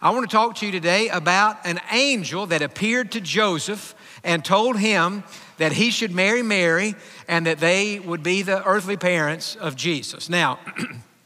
I want to talk to you today about an angel that appeared to Joseph and told him that he should marry Mary and that they would be the earthly parents of Jesus. Now,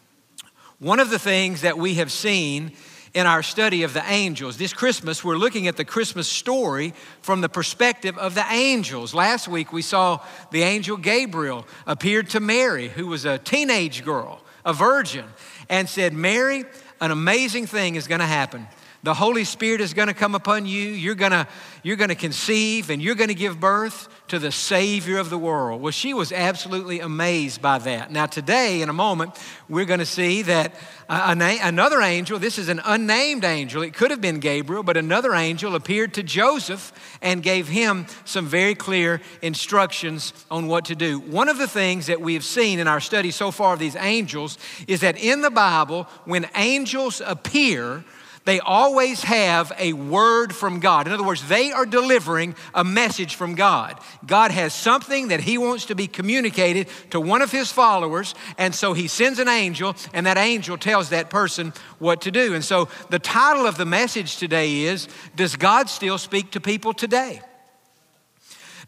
one of the things that we have seen in our study of the angels. This Christmas, we're looking at the Christmas story from the perspective of the angels. Last week, we saw the angel Gabriel appeared to Mary, who was a teenage girl, a virgin, and said, Mary, an amazing thing is going to happen. The Holy Spirit is going to come upon you. You're going to, you're going to conceive and you're going to give birth to the Savior of the world. Well, she was absolutely amazed by that. Now, today, in a moment, we're going to see that another angel, this is an unnamed angel, it could have been Gabriel, but another angel appeared to Joseph and gave him some very clear instructions on what to do. One of the things that we have seen in our study so far of these angels is that in the Bible, when angels appear, they always have a word from God. In other words, they are delivering a message from God. God has something that He wants to be communicated to one of His followers, and so He sends an angel, and that angel tells that person what to do. And so the title of the message today is Does God Still Speak to People Today?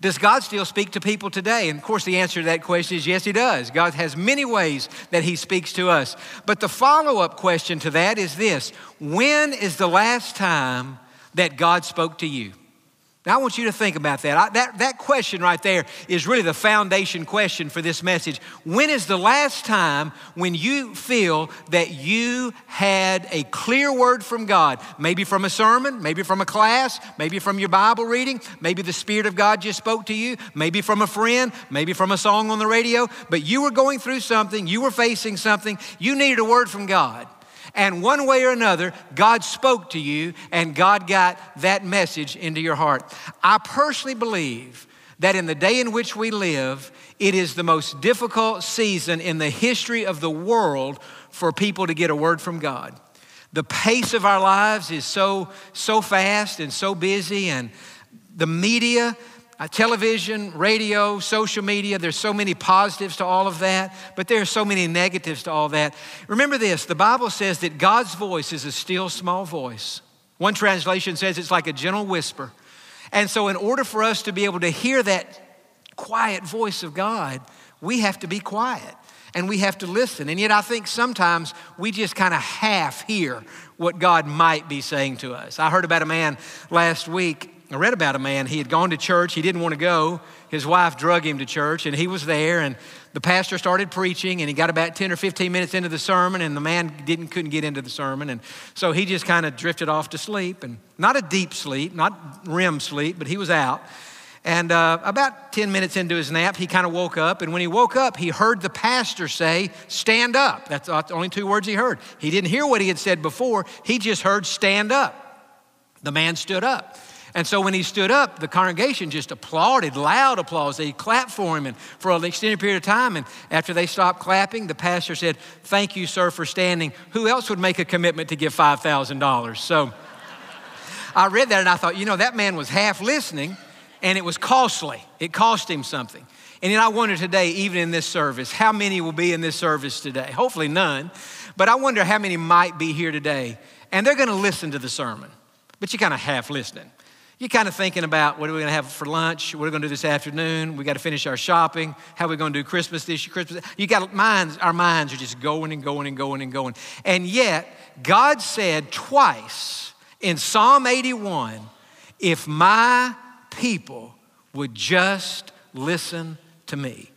Does God still speak to people today? And of course, the answer to that question is yes, He does. God has many ways that He speaks to us. But the follow up question to that is this When is the last time that God spoke to you? Now, I want you to think about that. I, that. That question right there is really the foundation question for this message. When is the last time when you feel that you had a clear word from God? Maybe from a sermon, maybe from a class, maybe from your Bible reading, maybe the Spirit of God just spoke to you, maybe from a friend, maybe from a song on the radio, but you were going through something, you were facing something, you needed a word from God. And one way or another, God spoke to you and God got that message into your heart. I personally believe that in the day in which we live, it is the most difficult season in the history of the world for people to get a word from God. The pace of our lives is so, so fast and so busy, and the media uh, television, radio, social media, there's so many positives to all of that, but there are so many negatives to all that. Remember this the Bible says that God's voice is a still small voice. One translation says it's like a gentle whisper. And so, in order for us to be able to hear that quiet voice of God, we have to be quiet and we have to listen. And yet, I think sometimes we just kind of half hear what God might be saying to us. I heard about a man last week I read about a man. He had gone to church. He didn't want to go. His wife drug him to church, and he was there. And the pastor started preaching, and he got about 10 or 15 minutes into the sermon, and the man didn't, couldn't get into the sermon. And so he just kind of drifted off to sleep. And not a deep sleep, not REM sleep, but he was out. And uh, about 10 minutes into his nap, he kind of woke up. And when he woke up, he heard the pastor say, Stand up. That's the only two words he heard. He didn't hear what he had said before, he just heard, Stand up. The man stood up. And so when he stood up, the congregation just applauded, loud applause. They clapped for him and for an extended period of time. And after they stopped clapping, the pastor said, Thank you, sir, for standing. Who else would make a commitment to give $5,000? So I read that and I thought, you know, that man was half listening and it was costly. It cost him something. And then I wonder today, even in this service, how many will be in this service today? Hopefully none. But I wonder how many might be here today and they're going to listen to the sermon, but you're kind of half listening. You're kind of thinking about what are we going to have for lunch? What are we going to do this afternoon? We got to finish our shopping. How are we going to do Christmas this year? Christmas. You got minds. Our minds are just going and going and going and going. And yet, God said twice in Psalm 81, "If my people would just listen to me."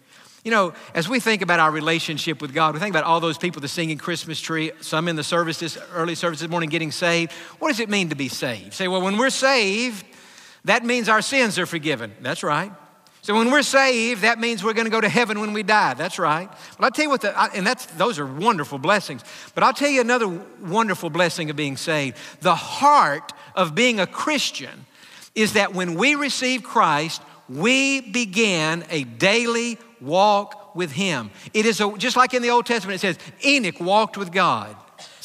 You know, as we think about our relationship with God, we think about all those people that singing Christmas tree, some in the service this early service this morning getting saved. What does it mean to be saved? Say, well, when we're saved, that means our sins are forgiven. That's right. So when we're saved, that means we're going to go to heaven when we die. That's right. But I'll tell you what, the, and that's, those are wonderful blessings. But I'll tell you another wonderful blessing of being saved. The heart of being a Christian is that when we receive Christ, we begin a daily walk with him. It is a, just like in the Old Testament, it says, Enoch walked with God.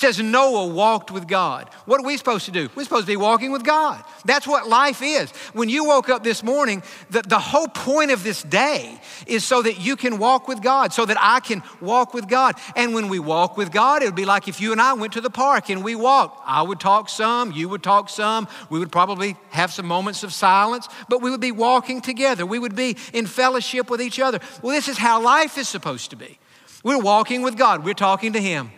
Says Noah walked with God. What are we supposed to do? We're supposed to be walking with God. That's what life is. When you woke up this morning, the, the whole point of this day is so that you can walk with God, so that I can walk with God. And when we walk with God, it would be like if you and I went to the park and we walked. I would talk some, you would talk some, we would probably have some moments of silence, but we would be walking together. We would be in fellowship with each other. Well, this is how life is supposed to be. We're walking with God, we're talking to Him.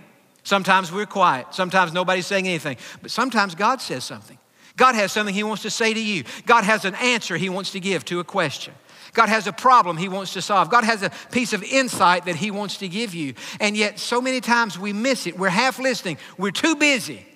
Sometimes we're quiet. Sometimes nobody's saying anything. But sometimes God says something. God has something He wants to say to you. God has an answer He wants to give to a question. God has a problem He wants to solve. God has a piece of insight that He wants to give you. And yet, so many times we miss it. We're half listening, we're too busy.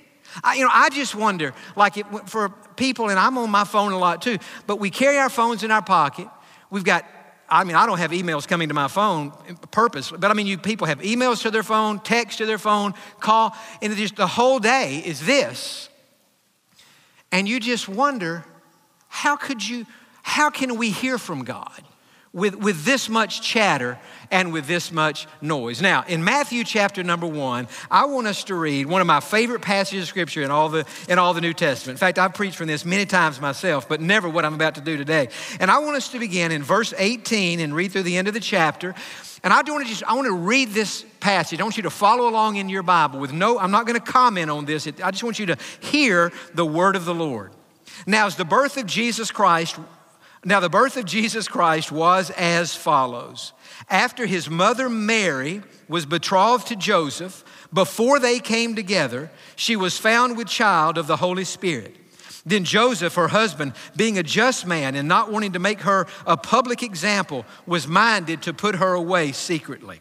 I, you know, I just wonder, like it, for people, and I'm on my phone a lot too, but we carry our phones in our pocket. We've got I mean, I don't have emails coming to my phone purpose, but I mean, you people have emails to their phone, text to their phone, call, and just the whole day is this. And you just wonder, how could you, how can we hear from God? With, with this much chatter and with this much noise. Now, in Matthew chapter number one, I want us to read one of my favorite passages of scripture in all the, in all the New Testament. In fact, I've preached from this many times myself, but never what I'm about to do today. And I want us to begin in verse 18 and read through the end of the chapter. And I do want to just, I want to read this passage. I want you to follow along in your Bible with no, I'm not going to comment on this. I just want you to hear the word of the Lord. Now, as the birth of Jesus Christ now, the birth of Jesus Christ was as follows. After his mother Mary was betrothed to Joseph, before they came together, she was found with child of the Holy Spirit. Then Joseph, her husband, being a just man and not wanting to make her a public example, was minded to put her away secretly.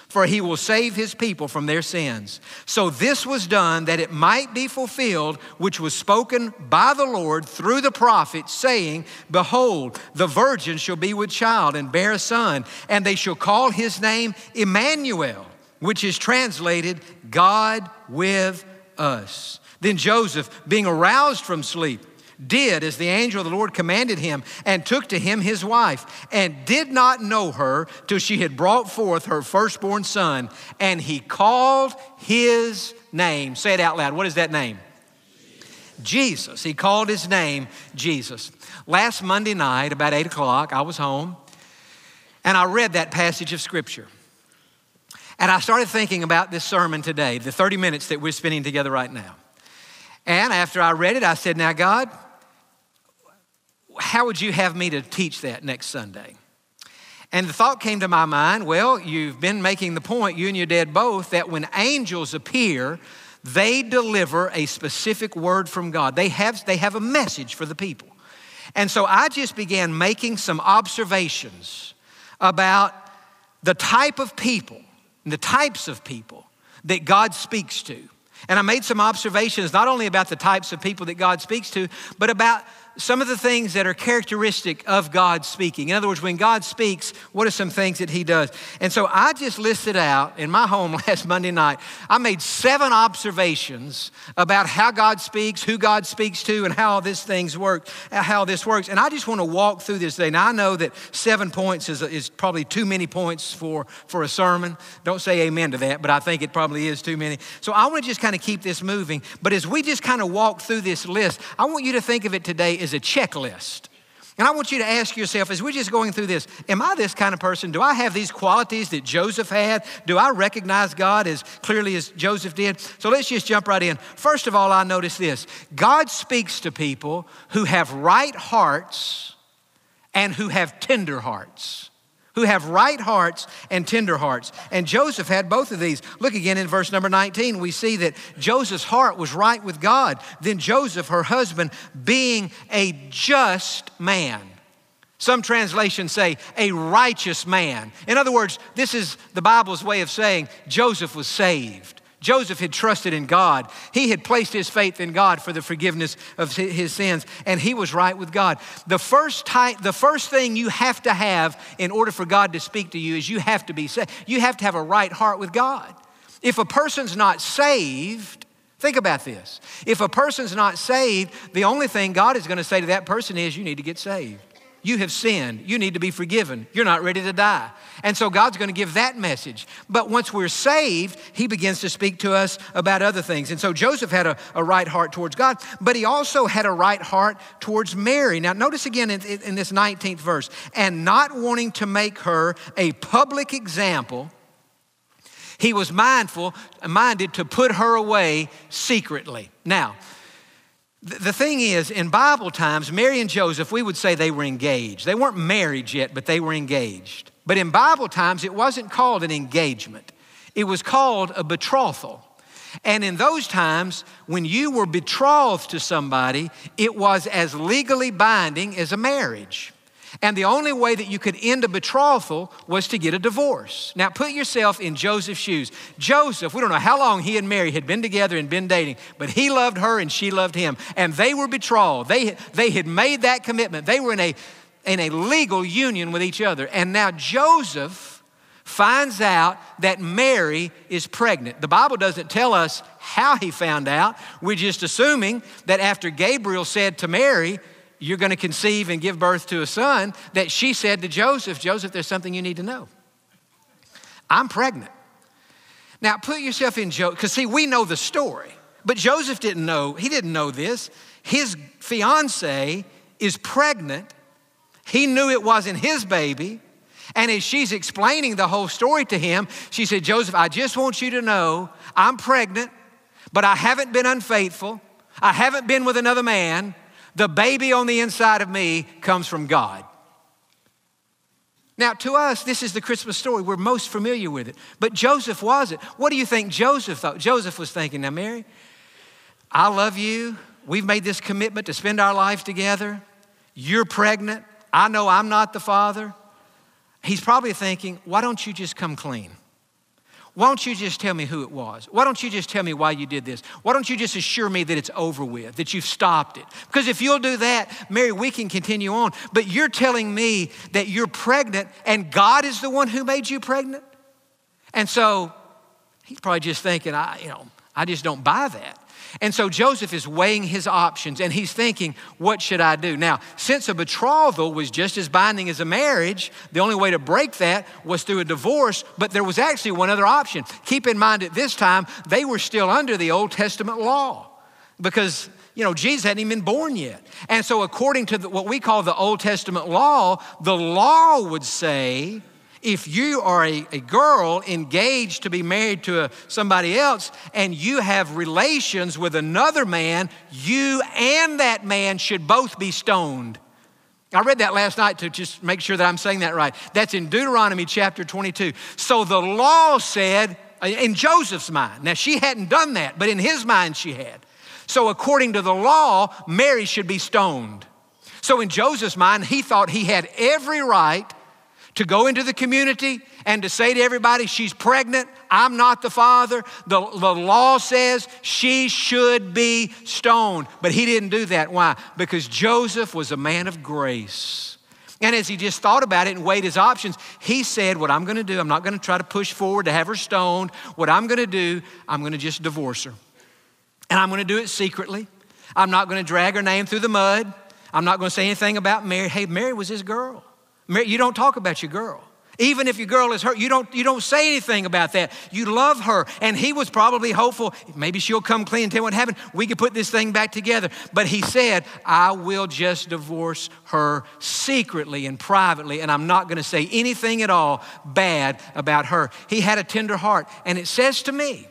for he will save his people from their sins. So this was done that it might be fulfilled, which was spoken by the Lord through the prophet, saying, Behold, the virgin shall be with child and bear a son, and they shall call his name Emmanuel, which is translated God with us. Then Joseph, being aroused from sleep, did as the angel of the Lord commanded him, and took to him his wife, and did not know her till she had brought forth her firstborn son, and he called his name. Say it out loud. What is that name? Jesus. He called his name Jesus. Last Monday night, about 8 o'clock, I was home, and I read that passage of Scripture. And I started thinking about this sermon today, the 30 minutes that we're spending together right now. And after I read it, I said, Now, God, how would you have me to teach that next Sunday? And the thought came to my mind well, you've been making the point, you and your dad both, that when angels appear, they deliver a specific word from God. They have, they have a message for the people. And so I just began making some observations about the type of people, the types of people that God speaks to. And I made some observations not only about the types of people that God speaks to, but about some of the things that are characteristic of God speaking. In other words, when God speaks, what are some things that He does? And so I just listed out in my home last Monday night, I made seven observations about how God speaks, who God speaks to, and how this things work, uh, how this works. And I just want to walk through this thing. Now I know that seven points is, is probably too many points for, for a sermon. Don't say amen to that, but I think it probably is too many. So I want to just kind of keep this moving. But as we just kind of walk through this list, I want you to think of it today is a checklist. And I want you to ask yourself as we're just going through this Am I this kind of person? Do I have these qualities that Joseph had? Do I recognize God as clearly as Joseph did? So let's just jump right in. First of all, I notice this God speaks to people who have right hearts and who have tender hearts who have right hearts and tender hearts. And Joseph had both of these. Look again in verse number 19. We see that Joseph's heart was right with God. Then Joseph, her husband, being a just man. Some translations say a righteous man. In other words, this is the Bible's way of saying Joseph was saved. Joseph had trusted in God. He had placed his faith in God for the forgiveness of his sins, and he was right with God. The first, type, the first thing you have to have in order for God to speak to you is you have to be saved. You have to have a right heart with God. If a person's not saved, think about this. If a person's not saved, the only thing God is going to say to that person is, You need to get saved. You have sinned. You need to be forgiven. You're not ready to die. And so God's going to give that message. But once we're saved, He begins to speak to us about other things. And so Joseph had a, a right heart towards God, but he also had a right heart towards Mary. Now, notice again in, in this 19th verse, and not wanting to make her a public example, he was mindful, minded to put her away secretly. Now, the thing is, in Bible times, Mary and Joseph, we would say they were engaged. They weren't married yet, but they were engaged. But in Bible times, it wasn't called an engagement, it was called a betrothal. And in those times, when you were betrothed to somebody, it was as legally binding as a marriage. And the only way that you could end a betrothal was to get a divorce. Now, put yourself in Joseph's shoes. Joseph, we don't know how long he and Mary had been together and been dating, but he loved her and she loved him. And they were betrothed. They, they had made that commitment. They were in a, in a legal union with each other. And now Joseph finds out that Mary is pregnant. The Bible doesn't tell us how he found out. We're just assuming that after Gabriel said to Mary, you're going to conceive and give birth to a son, that she said to Joseph, Joseph, there's something you need to know. I'm pregnant. Now, put yourself in Joseph, because see, we know the story, but Joseph didn't know, he didn't know this. His fiance is pregnant. He knew it wasn't his baby. And as she's explaining the whole story to him, she said, Joseph, I just want you to know I'm pregnant, but I haven't been unfaithful. I haven't been with another man. The baby on the inside of me comes from God. Now, to us, this is the Christmas story. We're most familiar with it. But Joseph wasn't. What do you think Joseph thought? Joseph was thinking, now, Mary, I love you. We've made this commitment to spend our life together. You're pregnant. I know I'm not the father. He's probably thinking, why don't you just come clean? Why don't you just tell me who it was? Why don't you just tell me why you did this? Why don't you just assure me that it's over with, that you've stopped it? Because if you'll do that, Mary, we can continue on. But you're telling me that you're pregnant and God is the one who made you pregnant? And so he's probably just thinking, I, you know, I just don't buy that. And so Joseph is weighing his options and he's thinking, what should I do? Now, since a betrothal was just as binding as a marriage, the only way to break that was through a divorce, but there was actually one other option. Keep in mind at this time, they were still under the Old Testament law because you know, Jesus hadn't even been born yet. And so, according to the, what we call the Old Testament law, the law would say if you are a, a girl engaged to be married to a, somebody else and you have relations with another man, you and that man should both be stoned. I read that last night to just make sure that I'm saying that right. That's in Deuteronomy chapter 22. So the law said, uh, in Joseph's mind, now she hadn't done that, but in his mind she had. So according to the law, Mary should be stoned. So in Joseph's mind, he thought he had every right to go into the community and to say to everybody, she's pregnant, I'm not the father. The, the law says she should be stoned. But he didn't do that. Why? Because Joseph was a man of grace. And as he just thought about it and weighed his options, he said, What I'm gonna do, I'm not gonna try to push forward to have her stoned. What I'm gonna do, I'm gonna just divorce her. And I'm gonna do it secretly. I'm not gonna drag her name through the mud. I'm not gonna say anything about Mary. Hey, Mary was his girl. You don't talk about your girl. Even if your girl is hurt, you don't, you don't say anything about that. You love her. And he was probably hopeful, maybe she'll come clean and tell what happened. We could put this thing back together. But he said, I will just divorce her secretly and privately, and I'm not going to say anything at all bad about her. He had a tender heart. And it says to me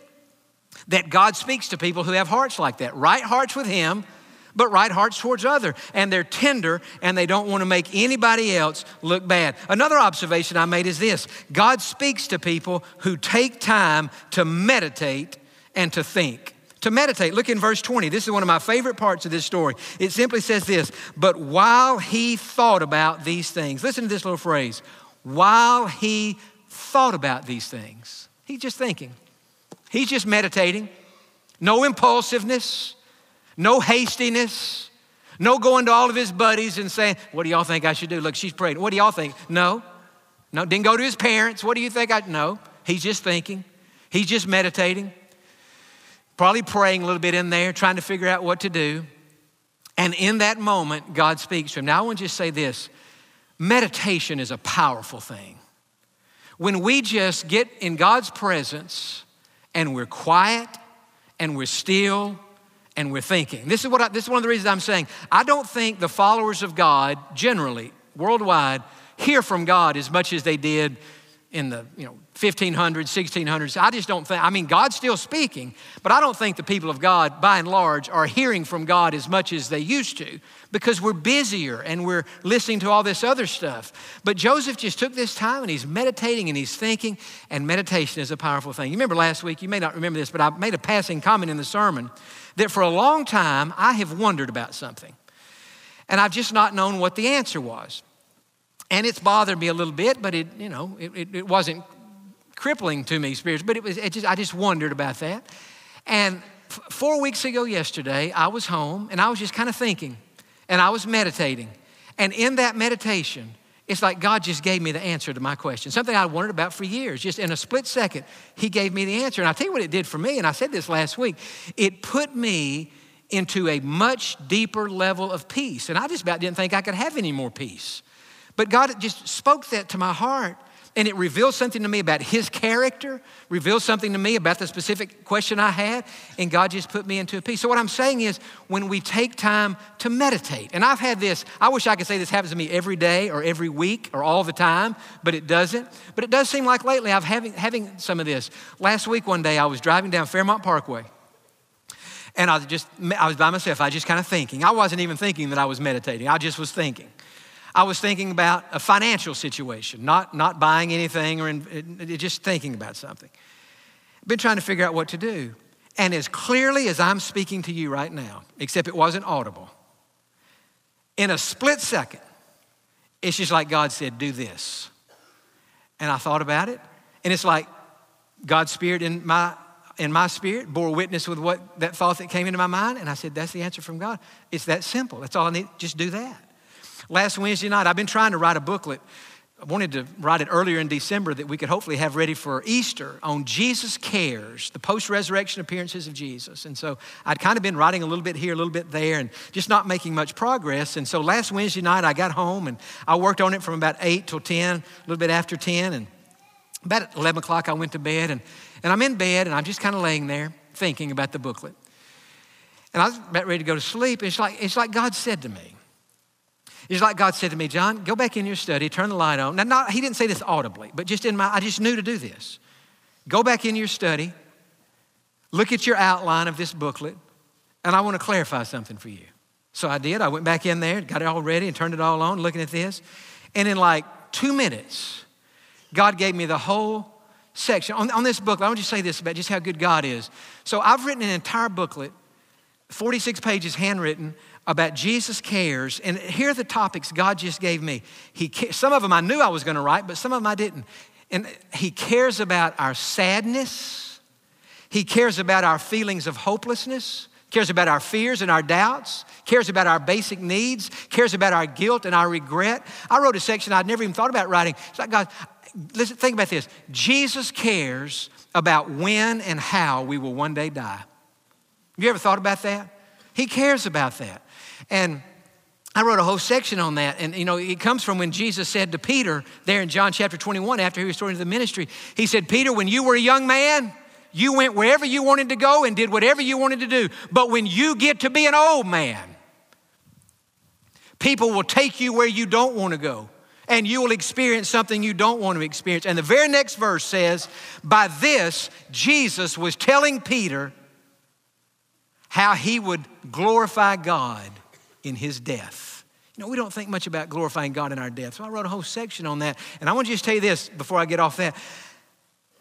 that God speaks to people who have hearts like that, right hearts with him but right hearts towards other and they're tender and they don't want to make anybody else look bad. Another observation i made is this. God speaks to people who take time to meditate and to think. To meditate. Look in verse 20 this is one of my favorite parts of this story. It simply says this but while he thought about these things listen to this little phrase while he thought about these things. He's just thinking. He's just meditating. No impulsiveness, no hastiness, no going to all of his buddies and saying, What do y'all think I should do? Look, she's praying. What do y'all think? No. No, didn't go to his parents. What do you think I know? He's just thinking. He's just meditating. Probably praying a little bit in there, trying to figure out what to do. And in that moment, God speaks to him. Now, I want to just say this meditation is a powerful thing. When we just get in God's presence and we're quiet and we're still and we're thinking. This is, what I, this is one of the reasons I'm saying I don't think the followers of God, generally, worldwide, hear from God as much as they did in the you know 1500s 1600s i just don't think i mean god's still speaking but i don't think the people of god by and large are hearing from god as much as they used to because we're busier and we're listening to all this other stuff. But joseph just took this time and he's meditating and he's thinking and meditation is a powerful thing. You remember last week you may not remember this but i made a passing comment in the sermon that for a long time i have wondered about something and i've just not known what the answer was and it's bothered me a little bit, but it, you know, it, it, it wasn't crippling to me spiritually, but it was, it just, I just wondered about that. And f- four weeks ago yesterday, I was home and I was just kind of thinking and I was meditating. And in that meditation, it's like God just gave me the answer to my question. Something I wondered about for years. Just in a split second, He gave me the answer. And I'll tell you what it did for me, and I said this last week. It put me into a much deeper level of peace. And I just about didn't think I could have any more peace. But God just spoke that to my heart. And it revealed something to me about his character, revealed something to me about the specific question I had, and God just put me into a peace. So, what I'm saying is, when we take time to meditate, and I've had this, I wish I could say this happens to me every day or every week or all the time, but it doesn't. But it does seem like lately I've having, having some of this. Last week, one day, I was driving down Fairmont Parkway, and I was just, I was by myself, I was just kind of thinking. I wasn't even thinking that I was meditating, I just was thinking. I was thinking about a financial situation, not, not buying anything or in, just thinking about something. I've been trying to figure out what to do. And as clearly as I'm speaking to you right now, except it wasn't audible, in a split second, it's just like God said, Do this. And I thought about it, and it's like God's Spirit in my in my spirit bore witness with what that thought that came into my mind, and I said, That's the answer from God. It's that simple. That's all I need. Just do that. Last Wednesday night, I've been trying to write a booklet. I wanted to write it earlier in December that we could hopefully have ready for Easter on Jesus Cares, the post resurrection appearances of Jesus. And so I'd kind of been writing a little bit here, a little bit there, and just not making much progress. And so last Wednesday night, I got home and I worked on it from about 8 till 10, a little bit after 10. And about 11 o'clock, I went to bed. And, and I'm in bed and I'm just kind of laying there thinking about the booklet. And I was about ready to go to sleep. And it's like, it's like God said to me, it's like God said to me, Jon, go back in your study, turn the light on. Now, not, he didn't say this audibly, but just in my, I just knew to do this. Go back in your study, look at your outline of this booklet, and I want to clarify something for you. So I did. I went back in there, got it all ready, and turned it all on, looking at this. And in like two minutes, God gave me the whole section. On, on this booklet, I want to say this about just how good God is. So I've written an entire booklet, 46 pages handwritten, about Jesus cares. And here are the topics God just gave me. He, some of them I knew I was going to write, but some of them I didn't. And He cares about our sadness, He cares about our feelings of hopelessness, cares about our fears and our doubts, cares about our basic needs, cares about our guilt and our regret. I wrote a section I'd never even thought about writing. It's like, God, listen, think about this. Jesus cares about when and how we will one day die. Have you ever thought about that? He cares about that. And I wrote a whole section on that. And, you know, it comes from when Jesus said to Peter there in John chapter 21, after he was into the ministry, he said, Peter, when you were a young man, you went wherever you wanted to go and did whatever you wanted to do. But when you get to be an old man, people will take you where you don't want to go. And you will experience something you don't want to experience. And the very next verse says, By this, Jesus was telling Peter how he would glorify God in his death. You know, we don't think much about glorifying God in our death. So I wrote a whole section on that. And I want to just tell you this before I get off that.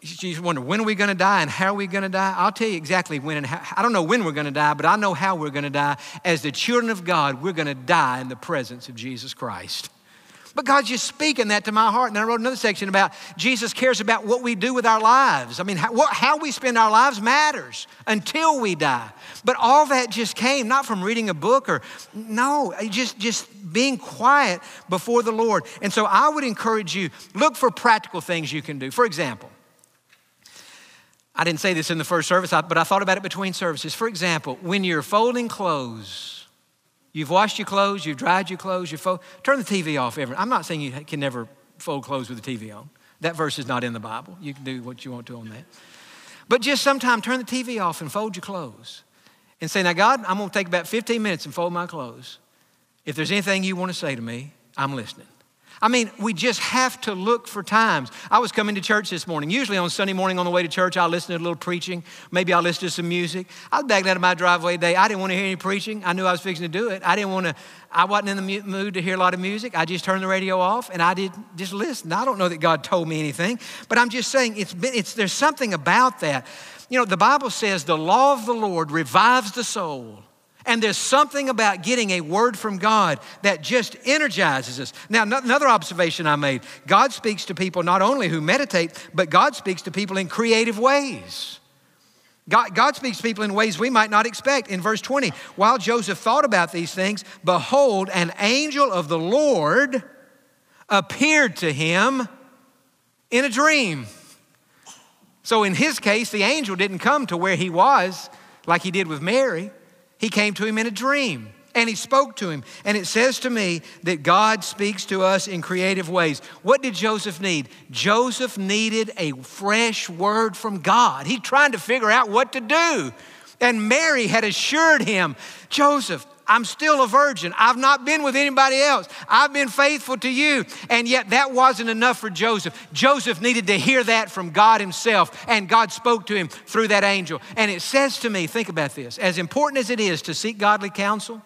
You just wonder, when are we going to die and how are we going to die? I'll tell you exactly when and how. I don't know when we're going to die, but I know how we're going to die. As the children of God, we're going to die in the presence of Jesus Christ. But God's just speaking that to my heart. And I wrote another section about Jesus cares about what we do with our lives. I mean, how, what, how we spend our lives matters until we die. But all that just came not from reading a book or, no, just, just being quiet before the Lord. And so I would encourage you look for practical things you can do. For example, I didn't say this in the first service, but I thought about it between services. For example, when you're folding clothes, you've washed your clothes, you've dried your clothes, you fold, turn the TV off. I'm not saying you can never fold clothes with the TV on. That verse is not in the Bible. You can do what you want to on that. But just sometime turn the TV off and fold your clothes and say, Now, God, I'm going to take about 15 minutes and fold my clothes. If there's anything you want to say to me, I'm listening. I mean, we just have to look for times. I was coming to church this morning. Usually on Sunday morning on the way to church, I'll listen to a little preaching. Maybe I'll listen to some music. I was back out of my driveway today. I didn't want to hear any preaching. I knew I was fixing to do it. I didn't want to, I wasn't in the mood to hear a lot of music. I just turned the radio off and I did just listen. I don't know that God told me anything, but I'm just saying it's, been, it's there's something about that. You know, the Bible says the law of the Lord revives the soul. And there's something about getting a word from God that just energizes us. Now, another observation I made God speaks to people not only who meditate, but God speaks to people in creative ways. God, God speaks to people in ways we might not expect. In verse 20, while Joseph thought about these things, behold, an angel of the Lord appeared to him in a dream. So, in his case, the angel didn't come to where he was like he did with Mary. He came to him in a dream and he spoke to him. And it says to me that God speaks to us in creative ways. What did Joseph need? Joseph needed a fresh word from God. He trying to figure out what to do. And Mary had assured him, Joseph, I'm still a virgin. I've not been with anybody else. I've been faithful to you. And yet that wasn't enough for Joseph. Joseph needed to hear that from God himself, and God spoke to him through that angel. And it says to me, think about this, as important as it is to seek godly counsel,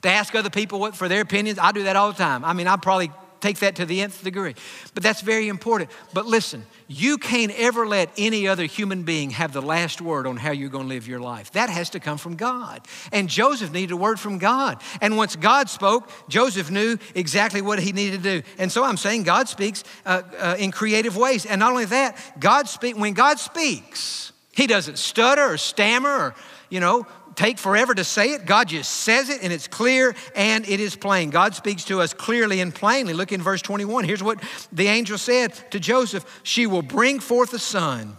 to ask other people what, for their opinions, I do that all the time. I mean, I probably take that to the nth degree. But that's very important. But listen, you can't ever let any other human being have the last word on how you're going to live your life. That has to come from God. And Joseph needed a word from God. And once God spoke, Joseph knew exactly what he needed to do. And so I'm saying God speaks uh, uh, in creative ways. And not only that, God speak when God speaks, he doesn't stutter or stammer or, you know, take forever to say it. God just says it and it's clear and it is plain. God speaks to us clearly and plainly. Look in verse 21. Here's what the angel said to Joseph She will bring forth a son,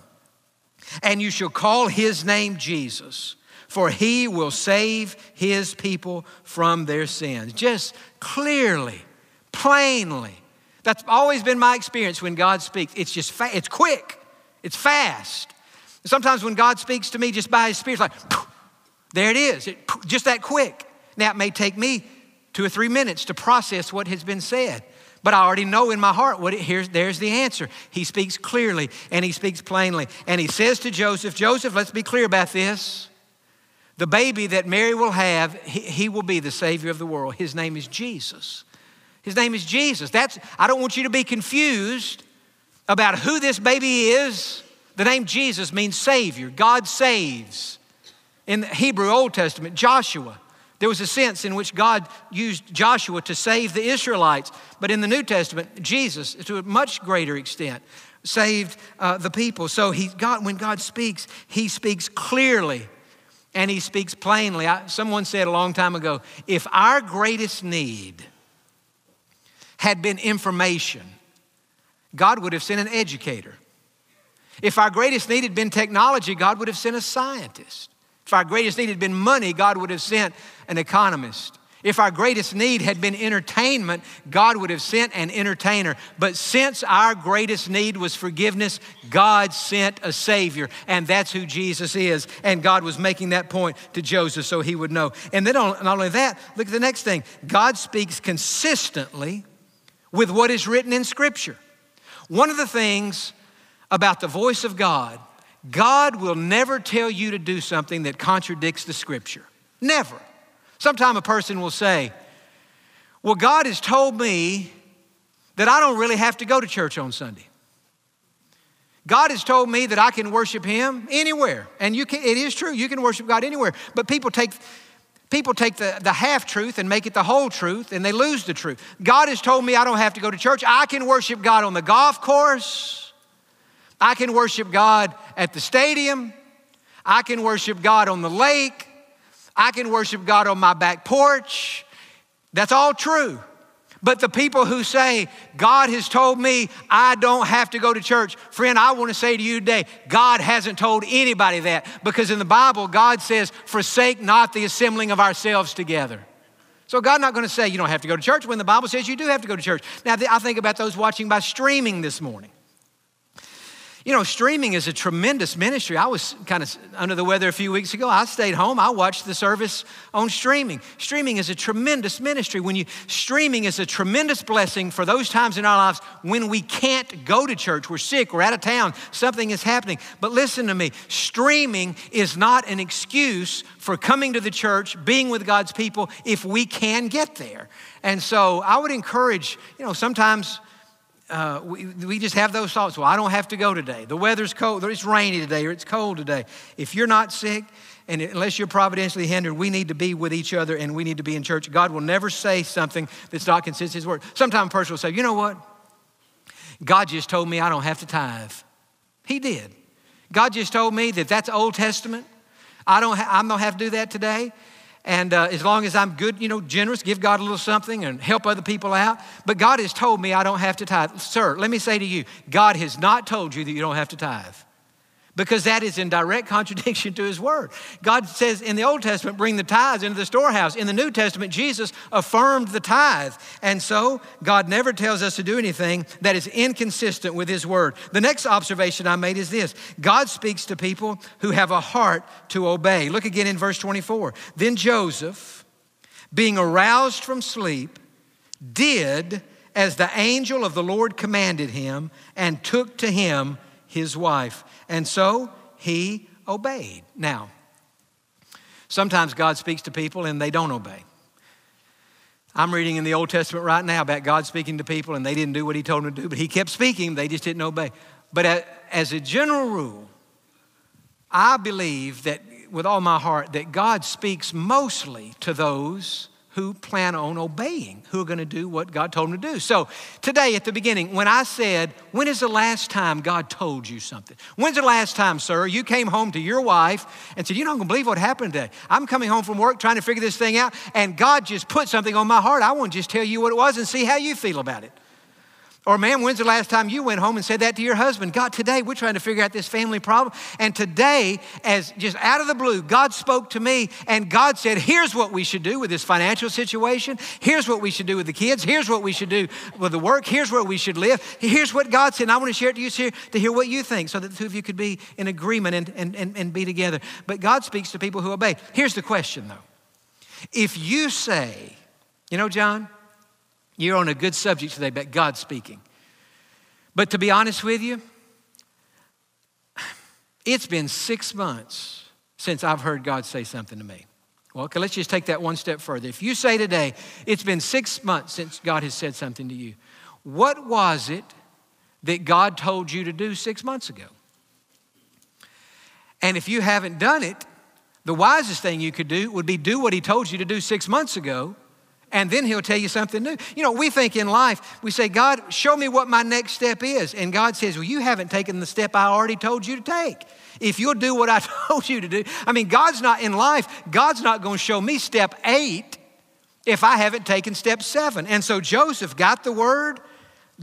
and you shall call his name Jesus, for he will save his people from their sins. Just clearly, plainly. That's always been my experience when God speaks. It's just, fa- it's quick, it's fast. Sometimes when God speaks to me just by his spirit, like, there it is, it, just that quick. Now, it may take me two or three minutes to process what has been said. But I already know in my heart what it, here's, there's the answer. He speaks clearly and he speaks plainly. And he says to Joseph, Joseph, let's be clear about this. The baby that Mary will have, he, he will be the Savior of the world. His name is Jesus. His name is Jesus. That's, I don't want you to be confused about who this baby is. The name Jesus means Savior. God saves. In the Hebrew Old Testament, Joshua, there was a sense in which God used Joshua to save the Israelites. But in the New Testament, Jesus, to a much greater extent, saved uh, the people. So he, God, when God speaks, he speaks clearly and he speaks plainly. I, someone said a long time ago if our greatest need had been information, God would have sent an educator. If our greatest need had been technology, God would have sent a scientist. If our greatest need had been money, God would have sent an economist. If our greatest need had been entertainment, God would have sent an entertainer. But since our greatest need was forgiveness, God sent a Savior, and that's who Jesus is. And God was making that point to Joseph so he would know. And then, not only that, look at the next thing God speaks consistently with what is written in Scripture. One of the things about the voice of God God will never tell you to do something that contradicts the scripture. Never. Sometime a person will say, Well, God has told me that I don't really have to go to church on Sunday. God has told me that I can worship Him anywhere. And you can, it is true, you can worship God anywhere. But people take People take the, the half truth and make it the whole truth, and they lose the truth. God has told me I don't have to go to church. I can worship God on the golf course. I can worship God at the stadium. I can worship God on the lake. I can worship God on my back porch. That's all true. But the people who say, God has told me I don't have to go to church, friend, I want to say to you today, God hasn't told anybody that because in the Bible, God says, forsake not the assembling of ourselves together. So God's not going to say you don't have to go to church when the Bible says you do have to go to church. Now, I think about those watching by streaming this morning. You know, streaming is a tremendous ministry. I was kind of under the weather a few weeks ago. I stayed home. I watched the service on streaming. Streaming is a tremendous ministry. When you streaming is a tremendous blessing for those times in our lives when we can't go to church. We're sick, we're out of town, something is happening. But listen to me, streaming is not an excuse for coming to the church, being with God's people if we can get there. And so I would encourage, you know, sometimes uh, we, we just have those thoughts. Well, I don't have to go today. The weather's cold, it's rainy today, or it's cold today. If you're not sick, and unless you're providentially hindered, we need to be with each other and we need to be in church. God will never say something that's not consistent with His word. Sometimes a person will say, you know what? God just told me I don't have to tithe. He did. God just told me that that's Old Testament. I don't, ha- I don't have to do that today. And uh, as long as I'm good, you know, generous, give God a little something and help other people out. But God has told me I don't have to tithe. Sir, let me say to you, God has not told you that you don't have to tithe because that is in direct contradiction to his word. God says in the Old Testament, bring the tithes into the storehouse. In the New Testament, Jesus affirmed the tithe. And so, God never tells us to do anything that is inconsistent with his word. The next observation I made is this God speaks to people who have a heart to obey. Look again in verse 24. Then Joseph, being aroused from sleep, did as the angel of the Lord commanded him and took to him his wife. And so he obeyed. Now, sometimes God speaks to people and they don't obey. I'm reading in the Old Testament right now about God speaking to people and they didn't do what he told them to do, but he kept speaking, they just didn't obey. But as a general rule, I believe that with all my heart that God speaks mostly to those who plan on obeying, who are going to do what God told them to do. So, today at the beginning, when I said, When is the last time God told you something? When's the last time, sir, you came home to your wife and said, You don't believe what happened today? I'm coming home from work trying to figure this thing out, and God just put something on my heart. I want to just tell you what it was and see how you feel about it. Or, man, when's the last time you went home and said that to your husband? God, today we're trying to figure out this family problem. And today, as just out of the blue, God spoke to me and God said, here's what we should do with this financial situation. Here's what we should do with the kids. Here's what we should do with the work. Here's where we should live. Here's what God said. And I want to share it to you here to hear what you think so that the two of you could be in agreement and, and, and, and be together. But God speaks to people who obey. Here's the question, though. If you say, you know, Jon, you're on a good subject today but God's speaking. But to be honest with you, it's been six months since I've heard God say something to me. Well, okay, let's just take that one step further. If you say today, it's been six months since God has said something to you, what was it that God told you to do six months ago? And if you haven't done it, the wisest thing you could do would be do what He told you to do six months ago and then he'll tell you something new. You know, we think in life, we say, God, show me what my next step is. And God says, Well, you haven't taken the step I already told you to take. If you'll do what I told you to do, I mean, God's not in life, God's not going to show me step eight if I haven't taken step seven. And so Joseph got the word,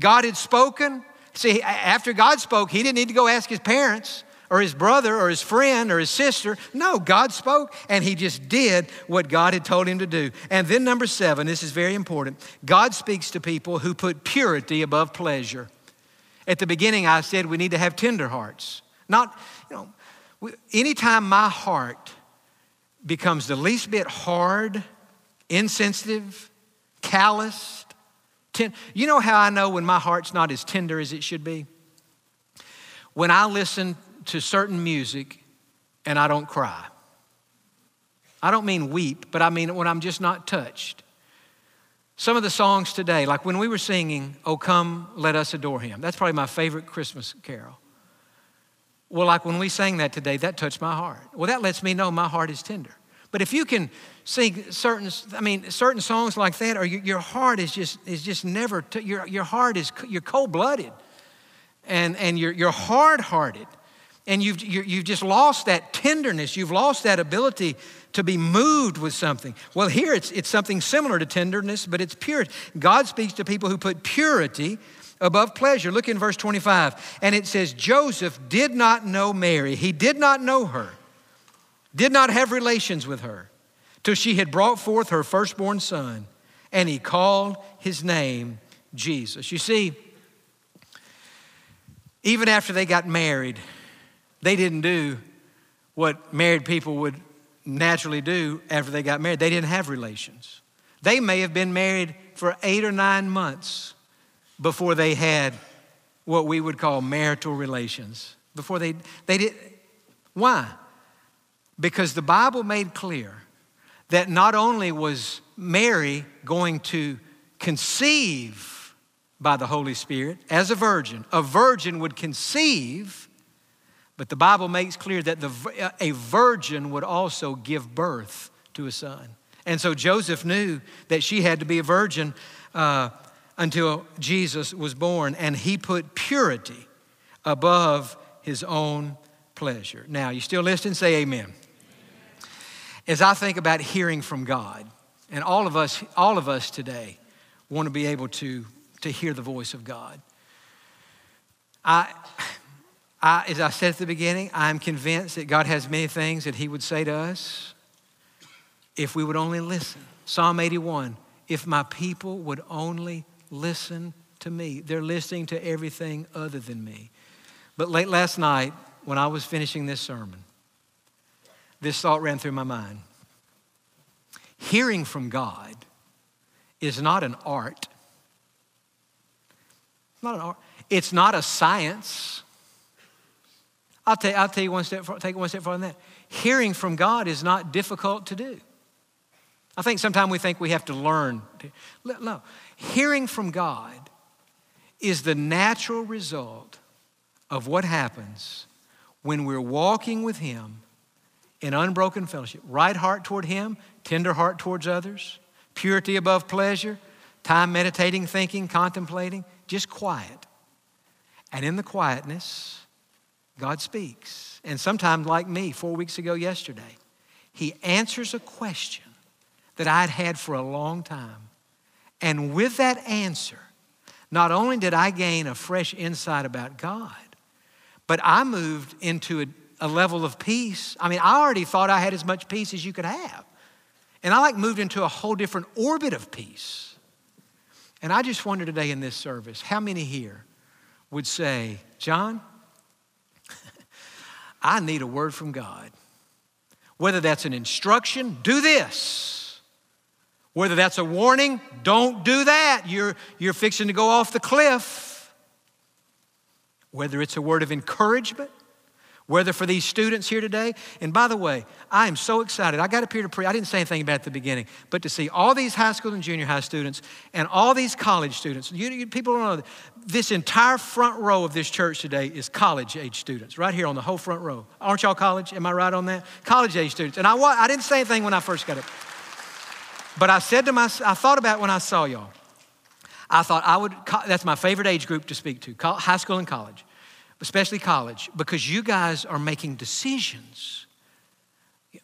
God had spoken. See, after God spoke, he didn't need to go ask his parents or his brother or his friend or his sister. No, God spoke and he just did what God had told him to do. And then, number seven, this is very important God speaks to people who put purity above pleasure. At the beginning, I said we need to have tender hearts. Not, you know, anytime my heart becomes the least bit hard, insensitive, calloused, ten- you know how I know when my heart's not as tender as it should be? When I listen to certain music and I don't cry. I don't mean weep, but I mean when I'm just not touched. Some of the songs today, like when we were singing, Oh Come, Let Us Adore Him, that's probably my favorite Christmas carol. Well, like when we sang that today, that touched my heart. Well, that lets me know my heart is tender. But if you can sing certain, I mean, certain songs like that, or your, your heart is just, is just never, t- your, your heart is, you're cold blooded and, and you're, you're hard hearted. And you've, you've just lost that tenderness. You've lost that ability to be moved with something. Well, here it's, it's something similar to tenderness, but it's purity. God speaks to people who put purity above pleasure. Look in verse 25. And it says, Joseph did not know Mary. He did not know her, did not have relations with her till she had brought forth her firstborn son, and he called his name Jesus. You see, even after they got married, they didn't do what married people would naturally do after they got married. They didn't have relations. They may have been married for eight or nine months before they had what we would call marital relations. Before they, they did. Why? Because the Bible made clear that not only was Mary going to conceive by the Holy Spirit as a virgin, a virgin would conceive, but the Bible makes clear that the, a virgin would also give birth to a son. And so Joseph knew that she had to be a virgin uh, until Jesus was born, and he put purity above his own pleasure. Now, you still listening? Say amen as I think about hearing from God, and all of us, all of us today want to be able to, to hear the voice of God. I, I, as I said at the beginning, I'm convinced that God has many things that He would say to us if we would only listen. Psalm 81 if my people would only listen to me. They're listening to everything other than me. But late last night, when I was finishing this sermon, this thought ran through my mind. Hearing from God is not an art. Not an art. It's not a science. I'll tell, I'll tell you one step, take one step further than that. Hearing from God is not difficult to do. I think sometimes we think we have to learn. To, no, hearing from God is the natural result of what happens when we're walking with Him in unbroken fellowship, right heart toward Him, tender heart towards others, purity above pleasure, time meditating, thinking, contemplating, just quiet. And in the quietness, God speaks. And sometimes, like me, four weeks ago yesterday, He answers a question that I'd had for a long time. And with that answer, not only did I gain a fresh insight about God, but I moved into a a level of peace. I mean, I already thought I had as much peace as you could have. And I like moved into a whole different orbit of peace. And I just wonder today in this service, how many here would say, Jon, I need a word from God. Whether that's an instruction, do this. Whether that's a warning, don't do that. You're, you're fixing to go off the cliff. Whether it's a word of encouragement, whether for these students here today, and by the way, I am so excited. I got up here to pre, I didn't say anything about it at the beginning, but to see all these high school and junior high students and all these college students, you, you people don't know, this entire front row of this church today is college age students, right here on the whole front row. Aren't y'all college? Am I right on that? College age students. And I, I didn't say anything when I first got up. But I said to myself, I thought about when I saw y'all. I thought I would, that's my favorite age group to speak to, high school and college especially college, because you guys are making decisions.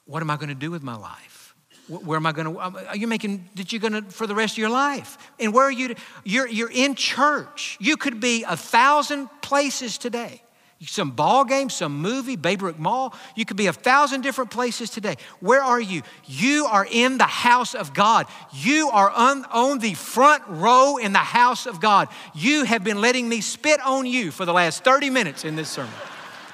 What am I going to do with my life? Where am I going to? Um, are you making? Did you're going to for the rest of your life? And where are you? You're you're in church. You could be a thousand places today some ball game, some movie, Baybrook Mall. You could be a thousand different places today. Where are you? You are in the house of God. You are on, on the front row in the house of God. You have been letting me spit on you for the last 30 minutes in this sermon.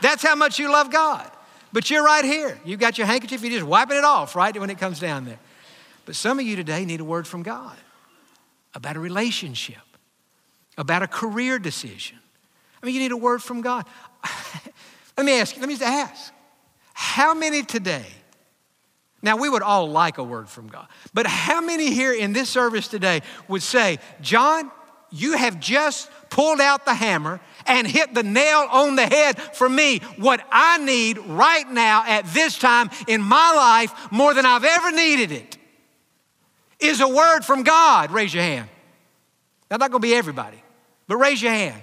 That's how much you love God. But you're right here. You've got your handkerchief, you're just wiping it off, right, when it comes down there. But some of you today need a word from God about a relationship, about a career decision. I mean, you need a word from God. let me ask you, let me just ask. How many today, now we would all like a word from God, but how many here in this service today would say, Jon, you have just pulled out the hammer and hit the nail on the head for me. What I need right now at this time in my life, more than I've ever needed it, is a word from God. Raise your hand. That's not going to be everybody, but raise your hand.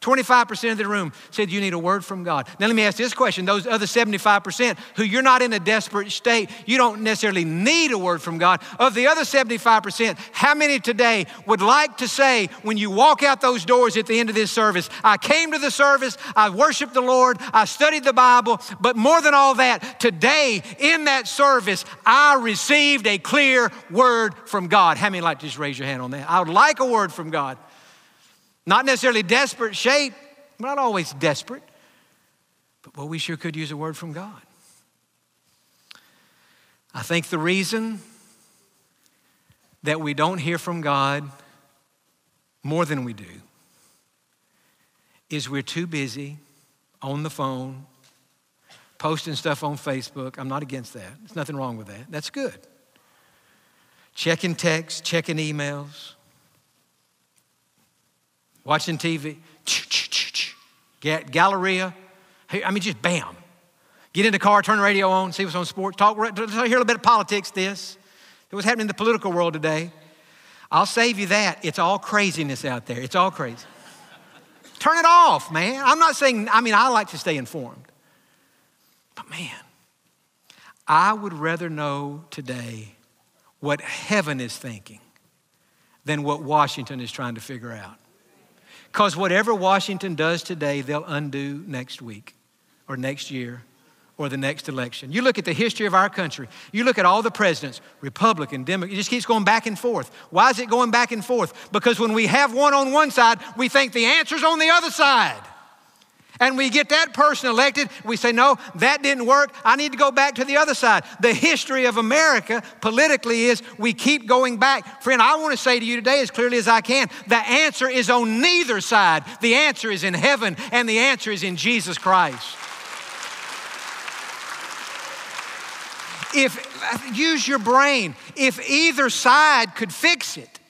25% of the room said you need a word from God. Now, let me ask this question those other 75% who you're not in a desperate state, you don't necessarily need a word from God. Of the other 75%, how many today would like to say, when you walk out those doors at the end of this service, I came to the service, I worshiped the Lord, I studied the Bible, but more than all that, today in that service, I received a clear word from God? How many like to just raise your hand on that? I would like a word from God. Not necessarily desperate shape, not always desperate, but well, we sure could use a word from God. I think the reason that we don't hear from God more than we do is we're too busy on the phone, posting stuff on Facebook. I'm not against that. There's nothing wrong with that. That's good. Checking texts, checking emails watching TV, get Galleria. I mean, just bam. Get in the car, turn the radio on, see what's on sports, talk, hear a little bit of politics, this. What's happening in the political world today. I'll save you that. It's all craziness out there. It's all crazy. Turn it off, man. I'm not saying, I mean, I like to stay informed. But man, I would rather know today what heaven is thinking than what Washington is trying to figure out. Because whatever Washington does today, they'll undo next week or next year or the next election. You look at the history of our country, you look at all the presidents, Republican, Democrat, it just keeps going back and forth. Why is it going back and forth? Because when we have one on one side, we think the answer's on the other side and we get that person elected, we say, no, that didn't work. I need to go back to the other side. The history of America politically is we keep going back. Friend, I want to say to you today as clearly as I can the answer is on neither side. The answer is in heaven, and the answer is in Jesus Christ. If, use your brain, if either side could fix it,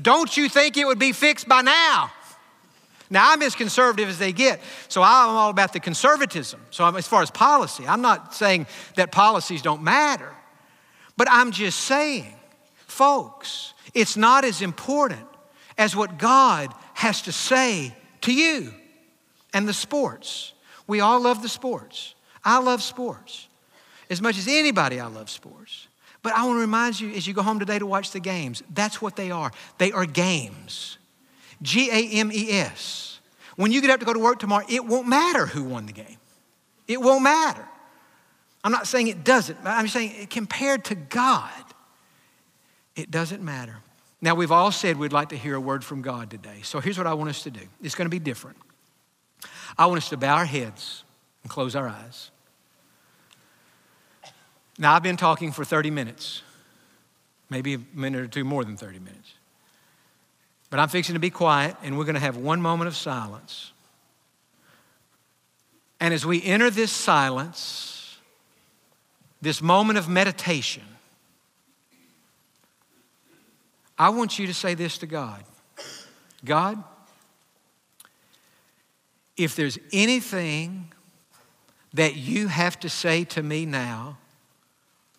don't you think it would be fixed by now? Now, I'm as conservative as they get, so I'm all about the conservatism. So, I'm, as far as policy, I'm not saying that policies don't matter, but I'm just saying, folks, it's not as important as what God has to say to you and the sports. We all love the sports. I love sports. As much as anybody, I love sports. But I want to remind you as you go home today to watch the games, that's what they are. They are games. G A M E S. When you get up to go to work tomorrow, it won't matter who won the game. It won't matter. I'm not saying it doesn't, I'm saying compared to God, it doesn't matter. Now, we've all said we'd like to hear a word from God today. So here's what I want us to do it's going to be different. I want us to bow our heads and close our eyes. Now, I've been talking for 30 minutes, maybe a minute or two more than 30 minutes. But I'm fixing to be quiet, and we're going to have one moment of silence. And as we enter this silence, this moment of meditation, I want you to say this to God God, if there's anything that you have to say to me now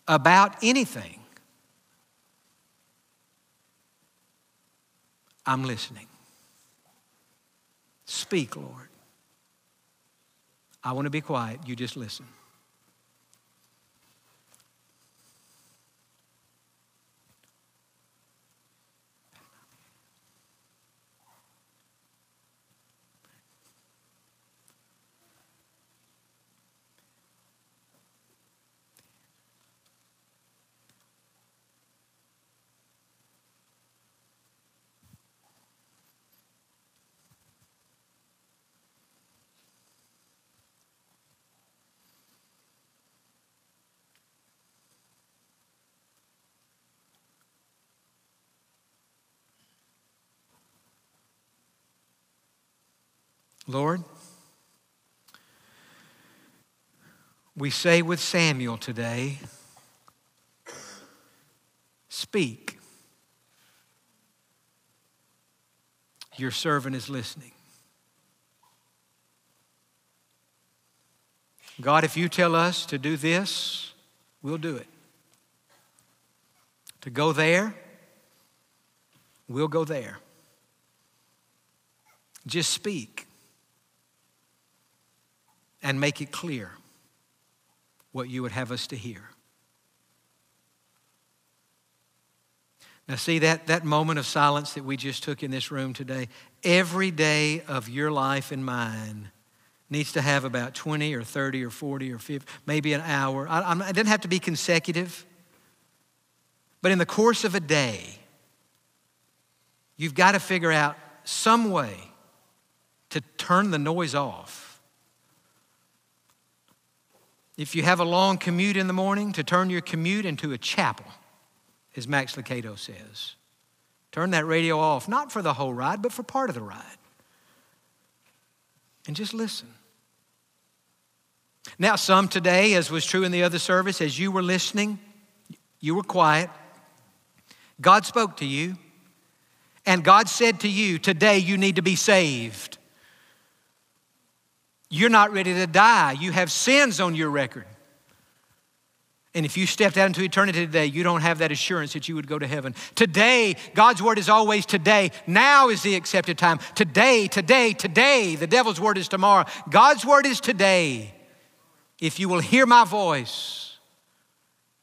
about anything, I'm listening. Speak, Lord. I want to be quiet. You just listen. Lord, we say with Samuel today, speak. Your servant is listening. God, if you tell us to do this, we'll do it. To go there, we'll go there. Just speak and make it clear what you would have us to hear. Now, see that, that moment of silence that we just took in this room today? Every day of your life and mine needs to have about 20 or 30 or 40 or 50, maybe an hour. I, it doesn't have to be consecutive. But in the course of a day, you've got to figure out some way to turn the noise off. If you have a long commute in the morning, to turn your commute into a chapel, as Max Lucado says. Turn that radio off, not for the whole ride, but for part of the ride. And just listen. Now, some today, as was true in the other service, as you were listening, you were quiet. God spoke to you, and God said to you, Today you need to be saved. You're not ready to die. You have sins on your record. And if you stepped out into eternity today, you don't have that assurance that you would go to heaven. Today, God's word is always today. Now is the accepted time. Today, today, today. The devil's word is tomorrow. God's word is today. If you will hear my voice,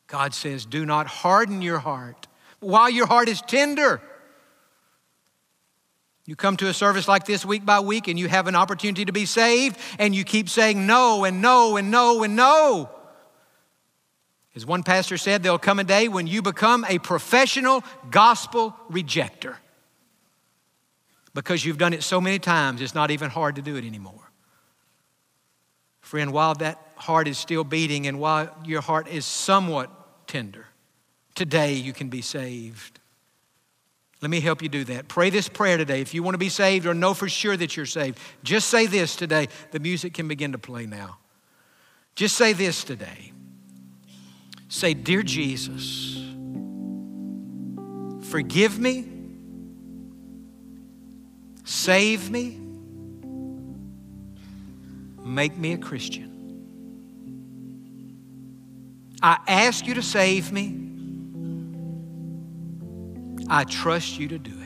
God says, do not harden your heart while your heart is tender. You come to a service like this week by week and you have an opportunity to be saved, and you keep saying no and no and no and no. As one pastor said, there'll come a day when you become a professional gospel rejecter. Because you've done it so many times, it's not even hard to do it anymore. Friend, while that heart is still beating and while your heart is somewhat tender, today you can be saved. Let me help you do that. Pray this prayer today. If you want to be saved or know for sure that you're saved, just say this today. The music can begin to play now. Just say this today. Say, Dear Jesus, forgive me, save me, make me a Christian. I ask you to save me. I trust you to do it.